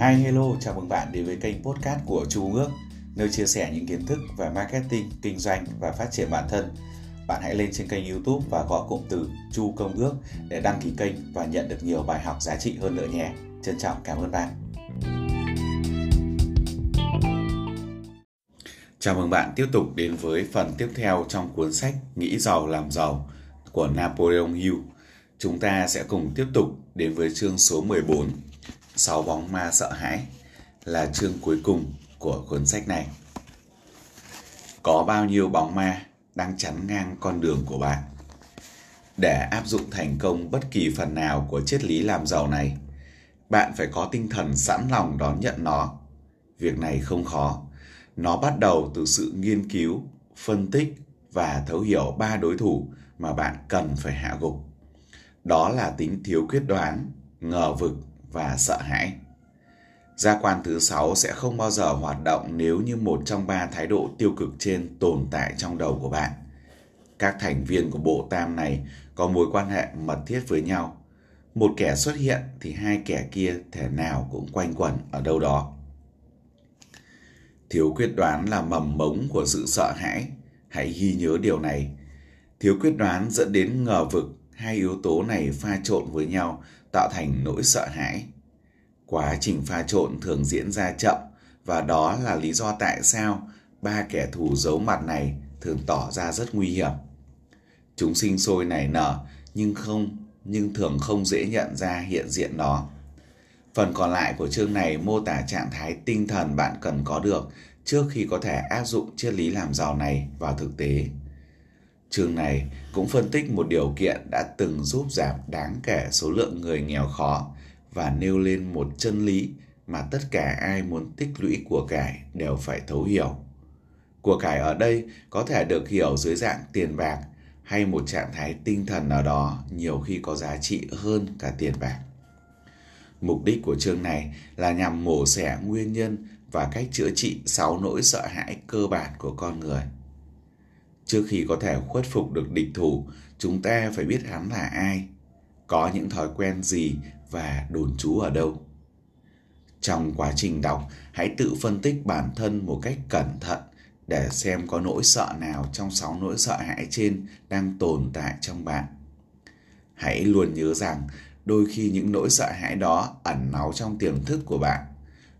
Hi hello, chào mừng bạn đến với kênh podcast của Chu ngước Ước, nơi chia sẻ những kiến thức về marketing, kinh doanh và phát triển bản thân. Bạn hãy lên trên kênh YouTube và gõ cụm từ Chu Công Ước để đăng ký kênh và nhận được nhiều bài học giá trị hơn nữa nhé. Trân trọng cảm ơn bạn. Chào mừng bạn tiếp tục đến với phần tiếp theo trong cuốn sách Nghĩ giàu làm giàu của Napoleon Hill. Chúng ta sẽ cùng tiếp tục đến với chương số 14 sáu bóng ma sợ hãi là chương cuối cùng của cuốn sách này. Có bao nhiêu bóng ma đang chắn ngang con đường của bạn? Để áp dụng thành công bất kỳ phần nào của triết lý làm giàu này, bạn phải có tinh thần sẵn lòng đón nhận nó. Việc này không khó. Nó bắt đầu từ sự nghiên cứu, phân tích và thấu hiểu ba đối thủ mà bạn cần phải hạ gục. Đó là tính thiếu quyết đoán, ngờ vực và sợ hãi. Gia quan thứ sáu sẽ không bao giờ hoạt động nếu như một trong ba thái độ tiêu cực trên tồn tại trong đầu của bạn. Các thành viên của bộ tam này có mối quan hệ mật thiết với nhau. Một kẻ xuất hiện thì hai kẻ kia thể nào cũng quanh quẩn ở đâu đó. Thiếu quyết đoán là mầm mống của sự sợ hãi. Hãy ghi nhớ điều này. Thiếu quyết đoán dẫn đến ngờ vực, hai yếu tố này pha trộn với nhau, tạo thành nỗi sợ hãi. Quá trình pha trộn thường diễn ra chậm, và đó là lý do tại sao ba kẻ thù giấu mặt này thường tỏ ra rất nguy hiểm. Chúng sinh sôi nảy nở, nhưng không, nhưng thường không dễ nhận ra hiện diện nó. Phần còn lại của chương này mô tả trạng thái tinh thần bạn cần có được trước khi có thể áp dụng triết lý làm giàu này vào thực tế. Chương này cũng phân tích một điều kiện đã từng giúp giảm đáng kể số lượng người nghèo khó và nêu lên một chân lý mà tất cả ai muốn tích lũy của cải đều phải thấu hiểu. Của cải ở đây có thể được hiểu dưới dạng tiền bạc hay một trạng thái tinh thần nào đó nhiều khi có giá trị hơn cả tiền bạc. Mục đích của chương này là nhằm mổ xẻ nguyên nhân và cách chữa trị sáu nỗi sợ hãi cơ bản của con người. Trước khi có thể khuất phục được địch thủ, chúng ta phải biết hắn là ai, có những thói quen gì và đồn trú ở đâu. Trong quá trình đọc, hãy tự phân tích bản thân một cách cẩn thận để xem có nỗi sợ nào trong sáu nỗi sợ hãi trên đang tồn tại trong bạn. Hãy luôn nhớ rằng đôi khi những nỗi sợ hãi đó ẩn náu trong tiềm thức của bạn,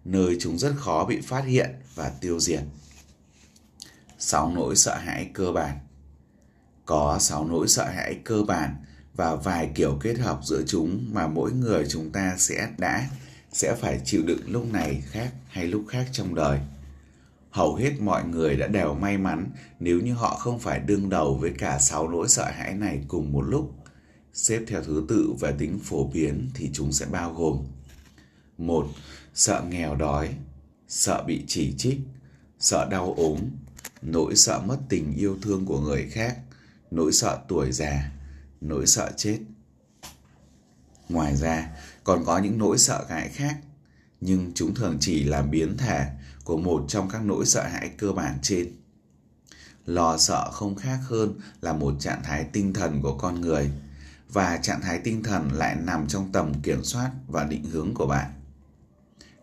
nơi chúng rất khó bị phát hiện và tiêu diệt. Sáu nỗi sợ hãi cơ bản Có sáu nỗi sợ hãi cơ bản và vài kiểu kết hợp giữa chúng mà mỗi người chúng ta sẽ đã, sẽ phải chịu đựng lúc này khác hay lúc khác trong đời. Hầu hết mọi người đã đều may mắn nếu như họ không phải đương đầu với cả sáu nỗi sợ hãi này cùng một lúc. Xếp theo thứ tự về tính phổ biến thì chúng sẽ bao gồm một, Sợ nghèo đói, Sợ bị chỉ trích, Sợ đau ốm Nỗi sợ mất tình yêu thương của người khác Nỗi sợ tuổi già nỗi sợ chết. Ngoài ra, còn có những nỗi sợ hãi khác, nhưng chúng thường chỉ là biến thể của một trong các nỗi sợ hãi cơ bản trên. Lo sợ không khác hơn là một trạng thái tinh thần của con người, và trạng thái tinh thần lại nằm trong tầm kiểm soát và định hướng của bạn.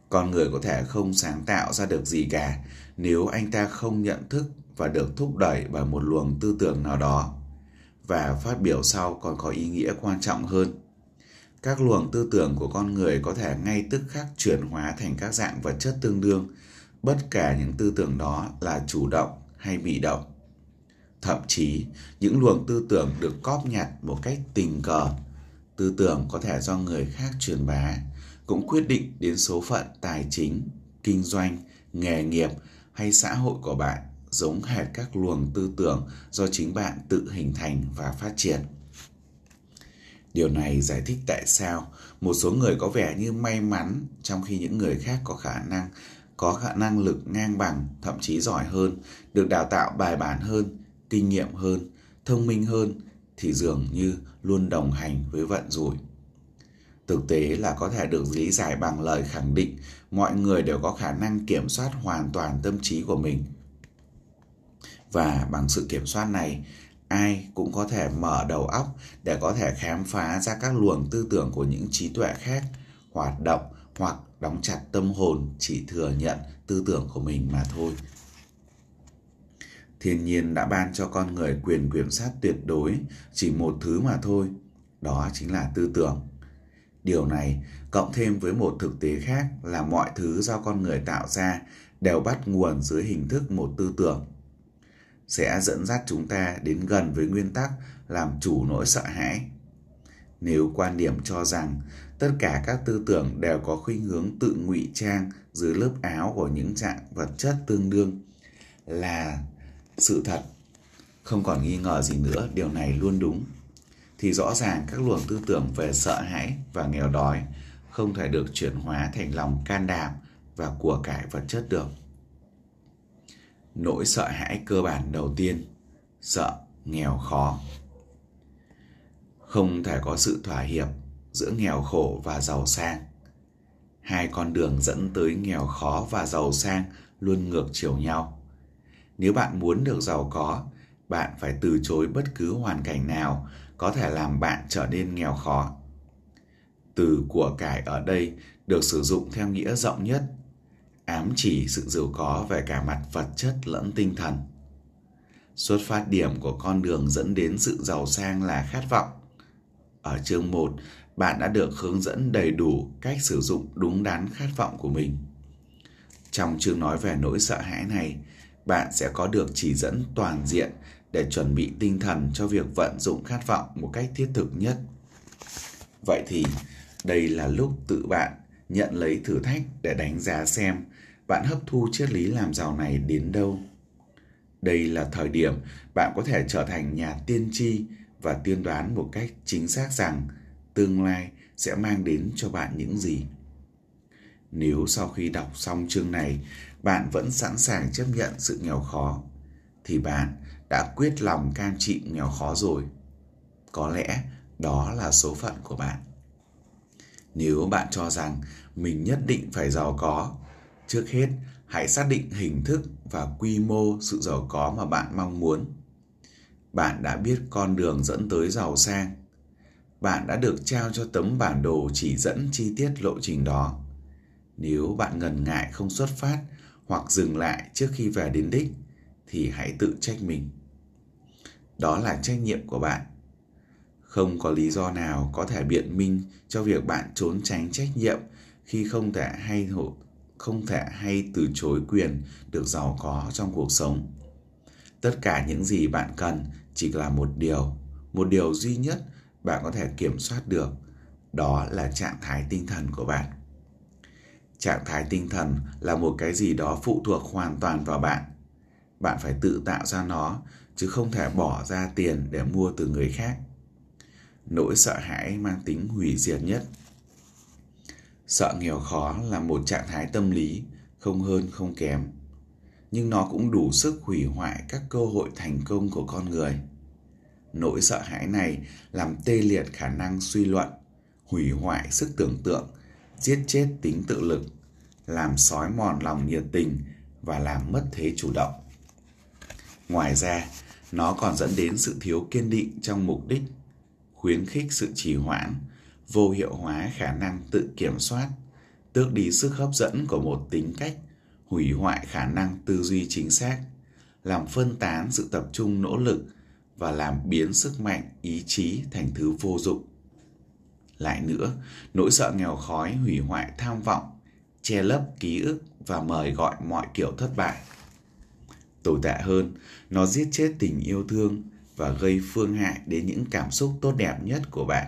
Con người có thể không sáng tạo ra được gì cả nếu anh ta không nhận thức và được thúc đẩy bởi một luồng tư tưởng nào đó và phát biểu sau còn có ý nghĩa quan trọng hơn. Các luồng tư tưởng của con người có thể ngay tức khắc chuyển hóa thành các dạng vật chất tương đương, bất kể những tư tưởng đó là chủ động hay bị động. Thậm chí, những luồng tư tưởng được cóp nhặt một cách tình cờ, tư tưởng có thể do người khác truyền bá, cũng quyết định đến số phận tài chính, kinh doanh, nghề nghiệp hay xã hội của bạn giống hệt các luồng tư tưởng do chính bạn tự hình thành và phát triển. Điều này giải thích tại sao một số người có vẻ như may mắn trong khi những người khác có khả năng có khả năng lực ngang bằng, thậm chí giỏi hơn, được đào tạo bài bản hơn, kinh nghiệm hơn, thông minh hơn thì dường như luôn đồng hành với vận rủi. Thực tế là có thể được lý giải bằng lời khẳng định mọi người đều có khả năng kiểm soát hoàn toàn tâm trí của mình và bằng sự kiểm soát này ai cũng có thể mở đầu óc để có thể khám phá ra các luồng tư tưởng của những trí tuệ khác hoạt động hoặc đóng chặt tâm hồn chỉ thừa nhận tư tưởng của mình mà thôi. Thiên nhiên đã ban cho con người quyền kiểm soát tuyệt đối chỉ một thứ mà thôi, đó chính là tư tưởng. Điều này cộng thêm với một thực tế khác là mọi thứ do con người tạo ra đều bắt nguồn dưới hình thức một tư tưởng sẽ dẫn dắt chúng ta đến gần với nguyên tắc làm chủ nỗi sợ hãi. Nếu quan điểm cho rằng tất cả các tư tưởng đều có khuynh hướng tự ngụy trang dưới lớp áo của những trạng vật chất tương đương là sự thật, không còn nghi ngờ gì nữa điều này luôn đúng, thì rõ ràng các luồng tư tưởng về sợ hãi và nghèo đói không thể được chuyển hóa thành lòng can đảm và của cải vật chất được. Nỗi sợ hãi cơ bản đầu tiên, sợ, nghèo, khó. Không thể có sự thỏa hiệp giữa nghèo khổ và giàu sang. Hai con đường dẫn tới nghèo khó và giàu sang luôn ngược chiều nhau. Nếu bạn muốn được giàu có, bạn phải từ chối bất cứ hoàn cảnh nào có thể làm bạn trở nên nghèo khó từ của cải ở đây được sử dụng theo nghĩa rộng nhất ám chỉ sự giàu có về cả mặt vật chất lẫn tinh thần. Xuất phát điểm của con đường dẫn đến sự giàu sang là khát vọng. Ở chương 1, bạn đã được hướng dẫn đầy đủ cách sử dụng đúng đắn khát vọng của mình. Trong chương nói về nỗi sợ hãi này, bạn sẽ có được chỉ dẫn toàn diện để chuẩn bị tinh thần cho việc vận dụng khát vọng một cách thiết thực nhất. Vậy thì, đây là lúc tự bạn nhận lấy thử thách để đánh giá xem bạn hấp thu triết lý làm giàu này đến đâu. Đây là thời điểm bạn có thể trở thành nhà tiên tri và tiên đoán một cách chính xác rằng tương lai sẽ mang đến cho bạn những gì. Nếu sau khi đọc xong chương này, bạn vẫn sẵn sàng chấp nhận sự nghèo khó, thì bạn đã quyết lòng cam chịu nghèo khó rồi. Có lẽ đó là số phận của bạn. Nếu bạn cho rằng mình nhất định phải giàu có Trước hết, hãy xác định hình thức và quy mô sự giàu có mà bạn mong muốn. Bạn đã biết con đường dẫn tới giàu sang. Bạn đã được trao cho tấm bản đồ chỉ dẫn chi tiết lộ trình đó. Nếu bạn ngần ngại không xuất phát hoặc dừng lại trước khi về đến đích thì hãy tự trách mình. Đó là trách nhiệm của bạn. Không có lý do nào có thể biện minh cho việc bạn trốn tránh trách nhiệm khi không thể hay hộ không thể hay từ chối quyền được giàu có trong cuộc sống. Tất cả những gì bạn cần chỉ là một điều, một điều duy nhất bạn có thể kiểm soát được, đó là trạng thái tinh thần của bạn. Trạng thái tinh thần là một cái gì đó phụ thuộc hoàn toàn vào bạn. Bạn phải tự tạo ra nó, chứ không thể bỏ ra tiền để mua từ người khác. Nỗi sợ hãi mang tính hủy diệt nhất Sợ nghèo khó là một trạng thái tâm lý, không hơn không kém. Nhưng nó cũng đủ sức hủy hoại các cơ hội thành công của con người. Nỗi sợ hãi này làm tê liệt khả năng suy luận, hủy hoại sức tưởng tượng, giết chết tính tự lực, làm sói mòn lòng nhiệt tình và làm mất thế chủ động. Ngoài ra, nó còn dẫn đến sự thiếu kiên định trong mục đích, khuyến khích sự trì hoãn, vô hiệu hóa khả năng tự kiểm soát, tước đi sức hấp dẫn của một tính cách, hủy hoại khả năng tư duy chính xác, làm phân tán sự tập trung nỗ lực và làm biến sức mạnh ý chí thành thứ vô dụng. Lại nữa, nỗi sợ nghèo khói hủy hoại tham vọng, che lấp ký ức và mời gọi mọi kiểu thất bại. Tồi tệ hơn, nó giết chết tình yêu thương và gây phương hại đến những cảm xúc tốt đẹp nhất của bạn.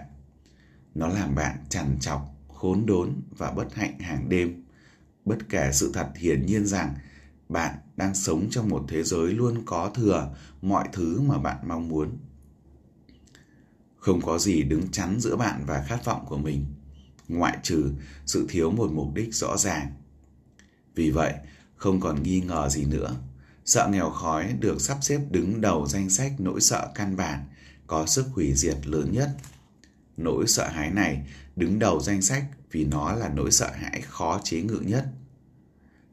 Nó làm bạn trằn trọc, khốn đốn và bất hạnh hàng đêm. Bất kể sự thật hiển nhiên rằng bạn đang sống trong một thế giới luôn có thừa mọi thứ mà bạn mong muốn. Không có gì đứng chắn giữa bạn và khát vọng của mình, ngoại trừ sự thiếu một mục đích rõ ràng. Vì vậy, không còn nghi ngờ gì nữa, sợ nghèo khói được sắp xếp đứng đầu danh sách nỗi sợ căn bản, có sức hủy diệt lớn nhất Nỗi sợ hãi này đứng đầu danh sách vì nó là nỗi sợ hãi khó chế ngự nhất.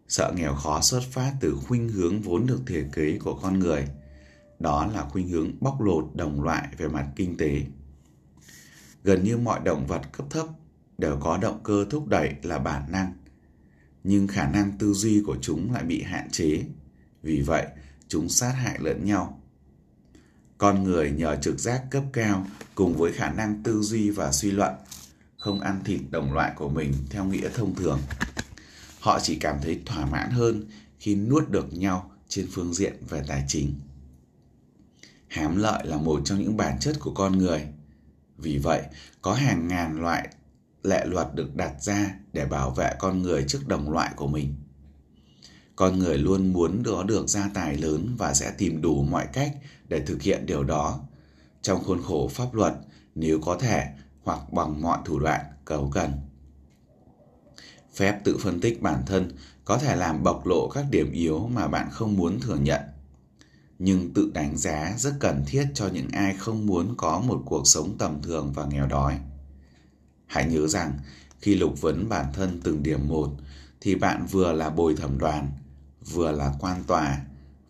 Sợ nghèo khó xuất phát từ khuynh hướng vốn được thiết kế của con người. Đó là khuynh hướng bóc lột đồng loại về mặt kinh tế. Gần như mọi động vật cấp thấp đều có động cơ thúc đẩy là bản năng, nhưng khả năng tư duy của chúng lại bị hạn chế vì vậy, chúng sát hại lẫn nhau. Con người nhờ trực giác cấp cao cùng với khả năng tư duy và suy luận, không ăn thịt đồng loại của mình theo nghĩa thông thường. Họ chỉ cảm thấy thỏa mãn hơn khi nuốt được nhau trên phương diện về tài chính. Hám lợi là một trong những bản chất của con người. Vì vậy, có hàng ngàn loại lệ luật được đặt ra để bảo vệ con người trước đồng loại của mình con người luôn muốn có được gia tài lớn và sẽ tìm đủ mọi cách để thực hiện điều đó. Trong khuôn khổ pháp luật, nếu có thể hoặc bằng mọi thủ đoạn cầu cần. Phép tự phân tích bản thân có thể làm bộc lộ các điểm yếu mà bạn không muốn thừa nhận. Nhưng tự đánh giá rất cần thiết cho những ai không muốn có một cuộc sống tầm thường và nghèo đói. Hãy nhớ rằng, khi lục vấn bản thân từng điểm một, thì bạn vừa là bồi thẩm đoàn vừa là quan tòa,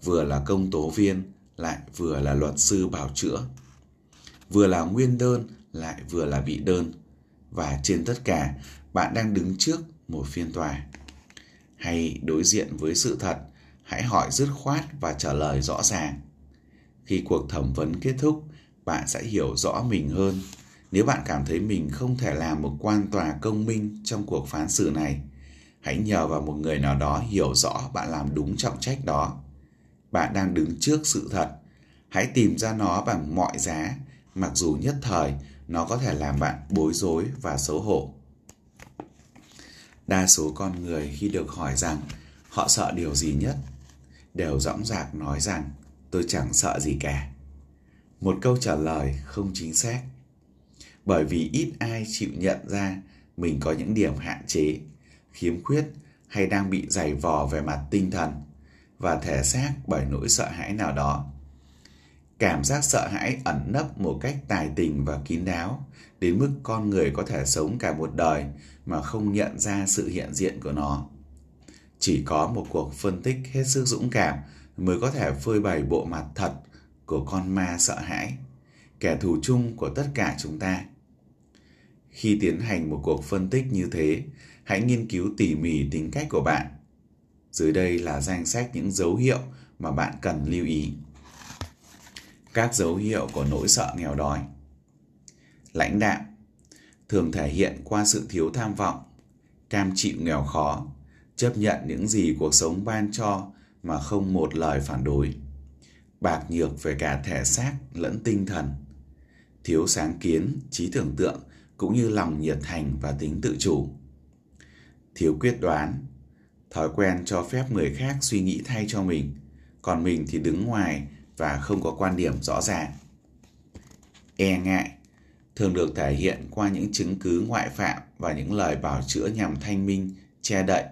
vừa là công tố viên, lại vừa là luật sư bảo chữa. Vừa là nguyên đơn, lại vừa là bị đơn. Và trên tất cả, bạn đang đứng trước một phiên tòa. Hay đối diện với sự thật, hãy hỏi dứt khoát và trả lời rõ ràng. Khi cuộc thẩm vấn kết thúc, bạn sẽ hiểu rõ mình hơn. Nếu bạn cảm thấy mình không thể làm một quan tòa công minh trong cuộc phán xử này hãy nhờ vào một người nào đó hiểu rõ bạn làm đúng trọng trách đó. Bạn đang đứng trước sự thật. Hãy tìm ra nó bằng mọi giá, mặc dù nhất thời nó có thể làm bạn bối rối và xấu hổ. Đa số con người khi được hỏi rằng họ sợ điều gì nhất đều dõng dạc nói rằng, tôi chẳng sợ gì cả. Một câu trả lời không chính xác. Bởi vì ít ai chịu nhận ra mình có những điểm hạn chế khiếm khuyết hay đang bị dày vò về mặt tinh thần và thể xác bởi nỗi sợ hãi nào đó. Cảm giác sợ hãi ẩn nấp một cách tài tình và kín đáo, đến mức con người có thể sống cả một đời mà không nhận ra sự hiện diện của nó. Chỉ có một cuộc phân tích hết sức dũng cảm mới có thể phơi bày bộ mặt thật của con ma sợ hãi, kẻ thù chung của tất cả chúng ta. Khi tiến hành một cuộc phân tích như thế hãy nghiên cứu tỉ mỉ tính cách của bạn. Dưới đây là danh sách những dấu hiệu mà bạn cần lưu ý. Các dấu hiệu của nỗi sợ nghèo đói. Lãnh đạm. Thường thể hiện qua sự thiếu tham vọng, cam chịu nghèo khó, chấp nhận những gì cuộc sống ban cho mà không một lời phản đối. Bạc nhược về cả thể xác lẫn tinh thần. Thiếu sáng kiến, trí tưởng tượng cũng như lòng nhiệt thành và tính tự chủ thiếu quyết đoán. Thói quen cho phép người khác suy nghĩ thay cho mình, còn mình thì đứng ngoài và không có quan điểm rõ ràng. E ngại, thường được thể hiện qua những chứng cứ ngoại phạm và những lời bảo chữa nhằm thanh minh, che đậy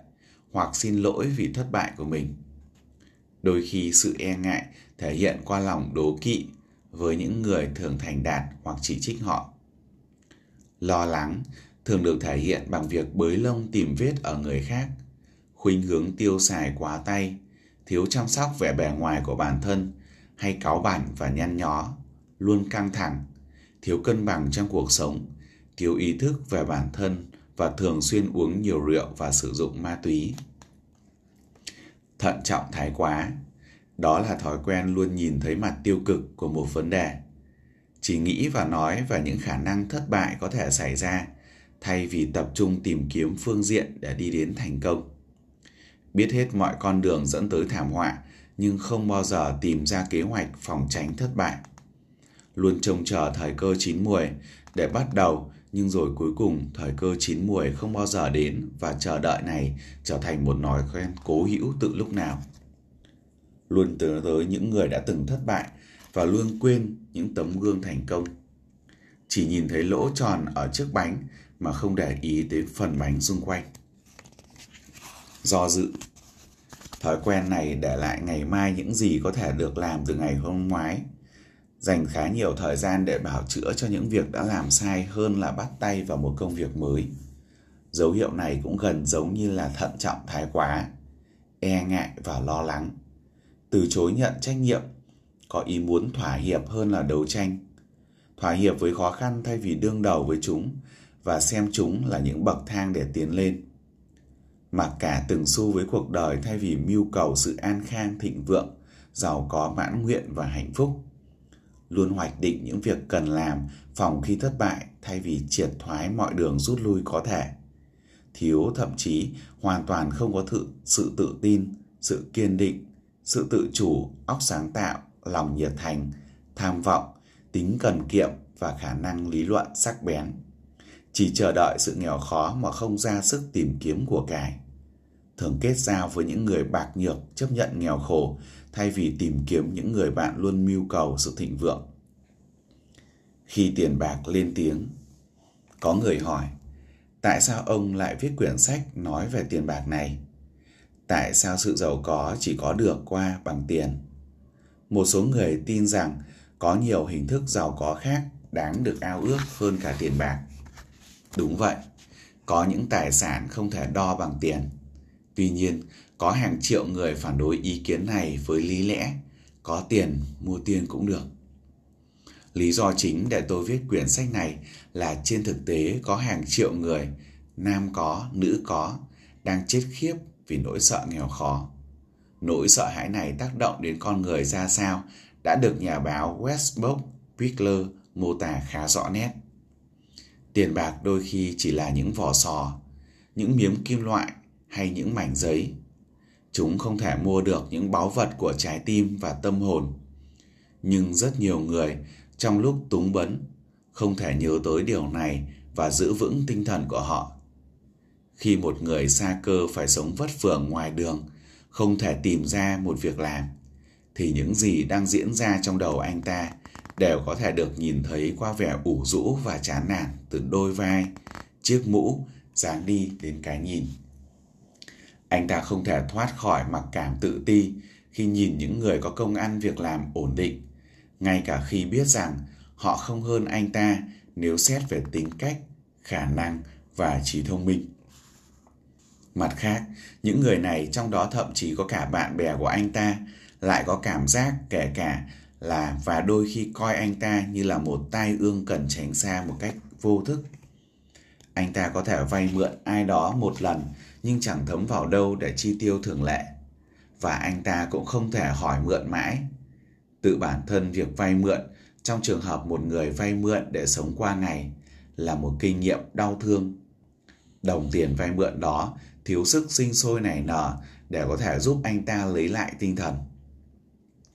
hoặc xin lỗi vì thất bại của mình. Đôi khi sự e ngại thể hiện qua lòng đố kỵ với những người thường thành đạt hoặc chỉ trích họ. Lo lắng thường được thể hiện bằng việc bới lông tìm vết ở người khác, khuynh hướng tiêu xài quá tay, thiếu chăm sóc vẻ bề ngoài của bản thân hay cáu bẳn và nhăn nhó, luôn căng thẳng, thiếu cân bằng trong cuộc sống, thiếu ý thức về bản thân và thường xuyên uống nhiều rượu và sử dụng ma túy. Thận trọng thái quá, đó là thói quen luôn nhìn thấy mặt tiêu cực của một vấn đề. Chỉ nghĩ và nói về những khả năng thất bại có thể xảy ra thay vì tập trung tìm kiếm phương diện để đi đến thành công. Biết hết mọi con đường dẫn tới thảm họa, nhưng không bao giờ tìm ra kế hoạch phòng tránh thất bại. Luôn trông chờ thời cơ chín muồi để bắt đầu, nhưng rồi cuối cùng thời cơ chín muồi không bao giờ đến và chờ đợi này trở thành một nói quen cố hữu tự lúc nào. Luôn tưởng tới những người đã từng thất bại và luôn quên những tấm gương thành công. Chỉ nhìn thấy lỗ tròn ở trước bánh mà không để ý đến phần bánh xung quanh. Do dự, thói quen này để lại ngày mai những gì có thể được làm từ ngày hôm ngoái. Dành khá nhiều thời gian để bảo chữa cho những việc đã làm sai hơn là bắt tay vào một công việc mới. Dấu hiệu này cũng gần giống như là thận trọng thái quá e ngại và lo lắng. Từ chối nhận trách nhiệm, có ý muốn thỏa hiệp hơn là đấu tranh. Thỏa hiệp với khó khăn thay vì đương đầu với chúng và xem chúng là những bậc thang để tiến lên. Mặc cả từng xu với cuộc đời thay vì mưu cầu sự an khang thịnh vượng, giàu có mãn nguyện và hạnh phúc. Luôn hoạch định những việc cần làm phòng khi thất bại thay vì triệt thoái mọi đường rút lui có thể. Thiếu thậm chí hoàn toàn không có thự, sự tự tin, sự kiên định, sự tự chủ, óc sáng tạo, lòng nhiệt thành, tham vọng, tính cần kiệm và khả năng lý luận sắc bén. Chỉ chờ đợi sự nghèo khó mà không ra sức tìm kiếm của cải. Thường kết giao với những người bạc nhược chấp nhận nghèo khổ thay vì tìm kiếm những người bạn luôn mưu cầu sự thịnh vượng. Khi tiền bạc lên tiếng, có người hỏi, tại sao ông lại viết quyển sách nói về tiền bạc này? Tại sao sự giàu có chỉ có được qua bằng tiền? Một số người tin rằng có nhiều hình thức giàu có khác đáng được ao ước hơn cả tiền bạc. Đúng vậy, có những tài sản không thể đo bằng tiền. Tuy nhiên, có hàng triệu người phản đối ý kiến này với lý lẽ có tiền mua tiền cũng được. Lý do chính để tôi viết quyển sách này là trên thực tế có hàng triệu người, nam có, nữ có, đang chết khiếp vì nỗi sợ nghèo khó. Nỗi sợ hãi này tác động đến con người ra sao đã được nhà báo Westbrook Wickler mô tả khá rõ nét. Tiền bạc đôi khi chỉ là những vỏ sò, những miếng kim loại hay những mảnh giấy. Chúng không thể mua được những báu vật của trái tim và tâm hồn. Nhưng rất nhiều người trong lúc túng bấn không thể nhớ tới điều này và giữ vững tinh thần của họ. Khi một người xa cơ phải sống vất vưởng ngoài đường, không thể tìm ra một việc làm, thì những gì đang diễn ra trong đầu anh ta đều có thể được nhìn thấy qua vẻ ủ rũ và chán nản từ đôi vai, chiếc mũ, dáng đi đến cái nhìn. Anh ta không thể thoát khỏi mặc cảm tự ti khi nhìn những người có công ăn việc làm ổn định, ngay cả khi biết rằng họ không hơn anh ta nếu xét về tính cách, khả năng và trí thông minh. Mặt khác, những người này trong đó thậm chí có cả bạn bè của anh ta lại có cảm giác kể cả là và đôi khi coi anh ta như là một tai ương cần tránh xa một cách vô thức. Anh ta có thể vay mượn ai đó một lần nhưng chẳng thấm vào đâu để chi tiêu thường lệ. Và anh ta cũng không thể hỏi mượn mãi. Tự bản thân việc vay mượn trong trường hợp một người vay mượn để sống qua ngày là một kinh nghiệm đau thương. Đồng tiền vay mượn đó thiếu sức sinh sôi nảy nở để có thể giúp anh ta lấy lại tinh thần.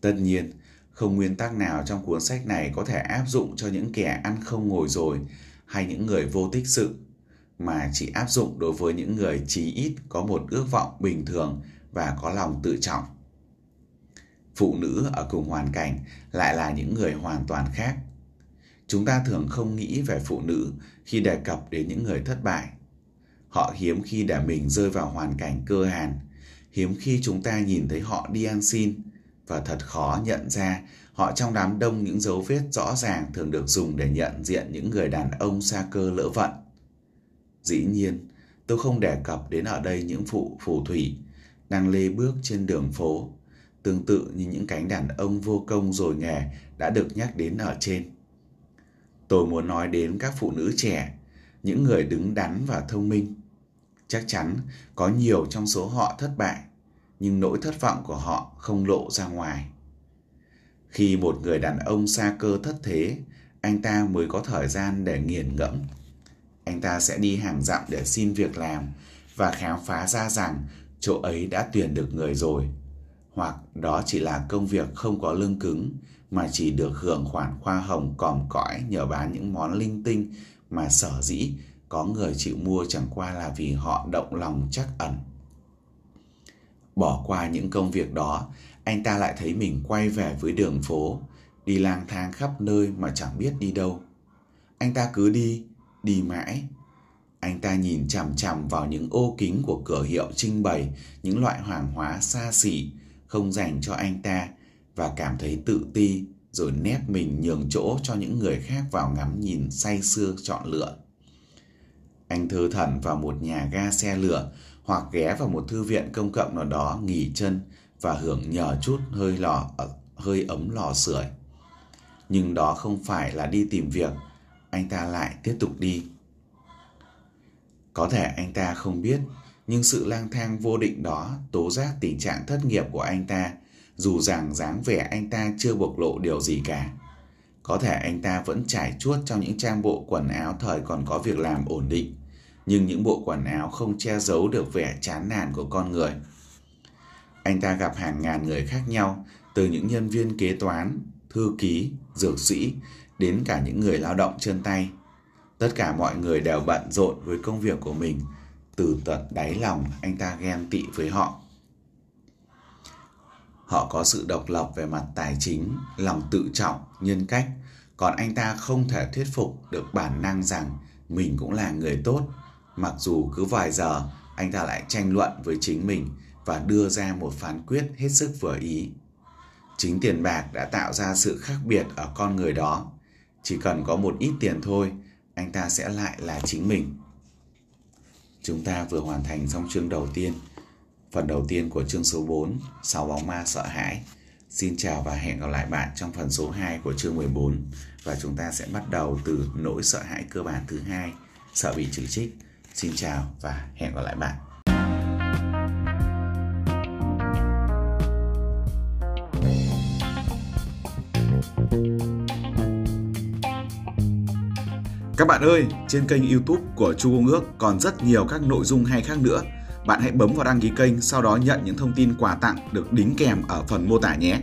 Tất nhiên, không nguyên tắc nào trong cuốn sách này có thể áp dụng cho những kẻ ăn không ngồi rồi hay những người vô tích sự, mà chỉ áp dụng đối với những người chí ít có một ước vọng bình thường và có lòng tự trọng. Phụ nữ ở cùng hoàn cảnh lại là những người hoàn toàn khác. Chúng ta thường không nghĩ về phụ nữ khi đề cập đến những người thất bại. Họ hiếm khi để mình rơi vào hoàn cảnh cơ hàn, hiếm khi chúng ta nhìn thấy họ đi ăn xin, và thật khó nhận ra họ trong đám đông những dấu vết rõ ràng thường được dùng để nhận diện những người đàn ông xa cơ lỡ vận. Dĩ nhiên, tôi không đề cập đến ở đây những phụ phù thủy đang lê bước trên đường phố, tương tự như những cánh đàn ông vô công rồi nghề đã được nhắc đến ở trên. Tôi muốn nói đến các phụ nữ trẻ, những người đứng đắn và thông minh. Chắc chắn có nhiều trong số họ thất bại nhưng nỗi thất vọng của họ không lộ ra ngoài. Khi một người đàn ông xa cơ thất thế, anh ta mới có thời gian để nghiền ngẫm. Anh ta sẽ đi hàng dặm để xin việc làm và khám phá ra rằng chỗ ấy đã tuyển được người rồi. Hoặc đó chỉ là công việc không có lương cứng mà chỉ được hưởng khoản khoa hồng còm cõi nhờ bán những món linh tinh mà sở dĩ có người chịu mua chẳng qua là vì họ động lòng chắc ẩn. Bỏ qua những công việc đó, anh ta lại thấy mình quay về với đường phố, đi lang thang khắp nơi mà chẳng biết đi đâu. Anh ta cứ đi, đi mãi. Anh ta nhìn chằm chằm vào những ô kính của cửa hiệu trưng bày những loại hàng hóa xa xỉ không dành cho anh ta và cảm thấy tự ti rồi nép mình nhường chỗ cho những người khác vào ngắm nhìn say sưa chọn lựa. Anh thơ thẩn vào một nhà ga xe lửa hoặc ghé vào một thư viện công cộng nào đó nghỉ chân và hưởng nhờ chút hơi lò ờ, hơi ấm lò sưởi. Nhưng đó không phải là đi tìm việc, anh ta lại tiếp tục đi. Có thể anh ta không biết, nhưng sự lang thang vô định đó tố giác tình trạng thất nghiệp của anh ta, dù rằng dáng vẻ anh ta chưa bộc lộ điều gì cả. Có thể anh ta vẫn trải chuốt trong những trang bộ quần áo thời còn có việc làm ổn định, nhưng những bộ quần áo không che giấu được vẻ chán nản của con người. Anh ta gặp hàng ngàn người khác nhau, từ những nhân viên kế toán, thư ký, dược sĩ đến cả những người lao động chân tay. Tất cả mọi người đều bận rộn với công việc của mình, từ tận đáy lòng anh ta ghen tị với họ. Họ có sự độc lập về mặt tài chính, lòng tự trọng, nhân cách, còn anh ta không thể thuyết phục được bản năng rằng mình cũng là người tốt, mặc dù cứ vài giờ anh ta lại tranh luận với chính mình và đưa ra một phán quyết hết sức vừa ý. Chính tiền bạc đã tạo ra sự khác biệt ở con người đó. Chỉ cần có một ít tiền thôi, anh ta sẽ lại là chính mình. Chúng ta vừa hoàn thành xong chương đầu tiên, phần đầu tiên của chương số 4, 6 bóng ma sợ hãi. Xin chào và hẹn gặp lại bạn trong phần số 2 của chương 14 và chúng ta sẽ bắt đầu từ nỗi sợ hãi cơ bản thứ hai, sợ bị chỉ trích. Xin chào và hẹn gặp lại bạn. Các bạn ơi, trên kênh YouTube của Chu Công Ước còn rất nhiều các nội dung hay khác nữa. Bạn hãy bấm vào đăng ký kênh, sau đó nhận những thông tin quà tặng được đính kèm ở phần mô tả nhé.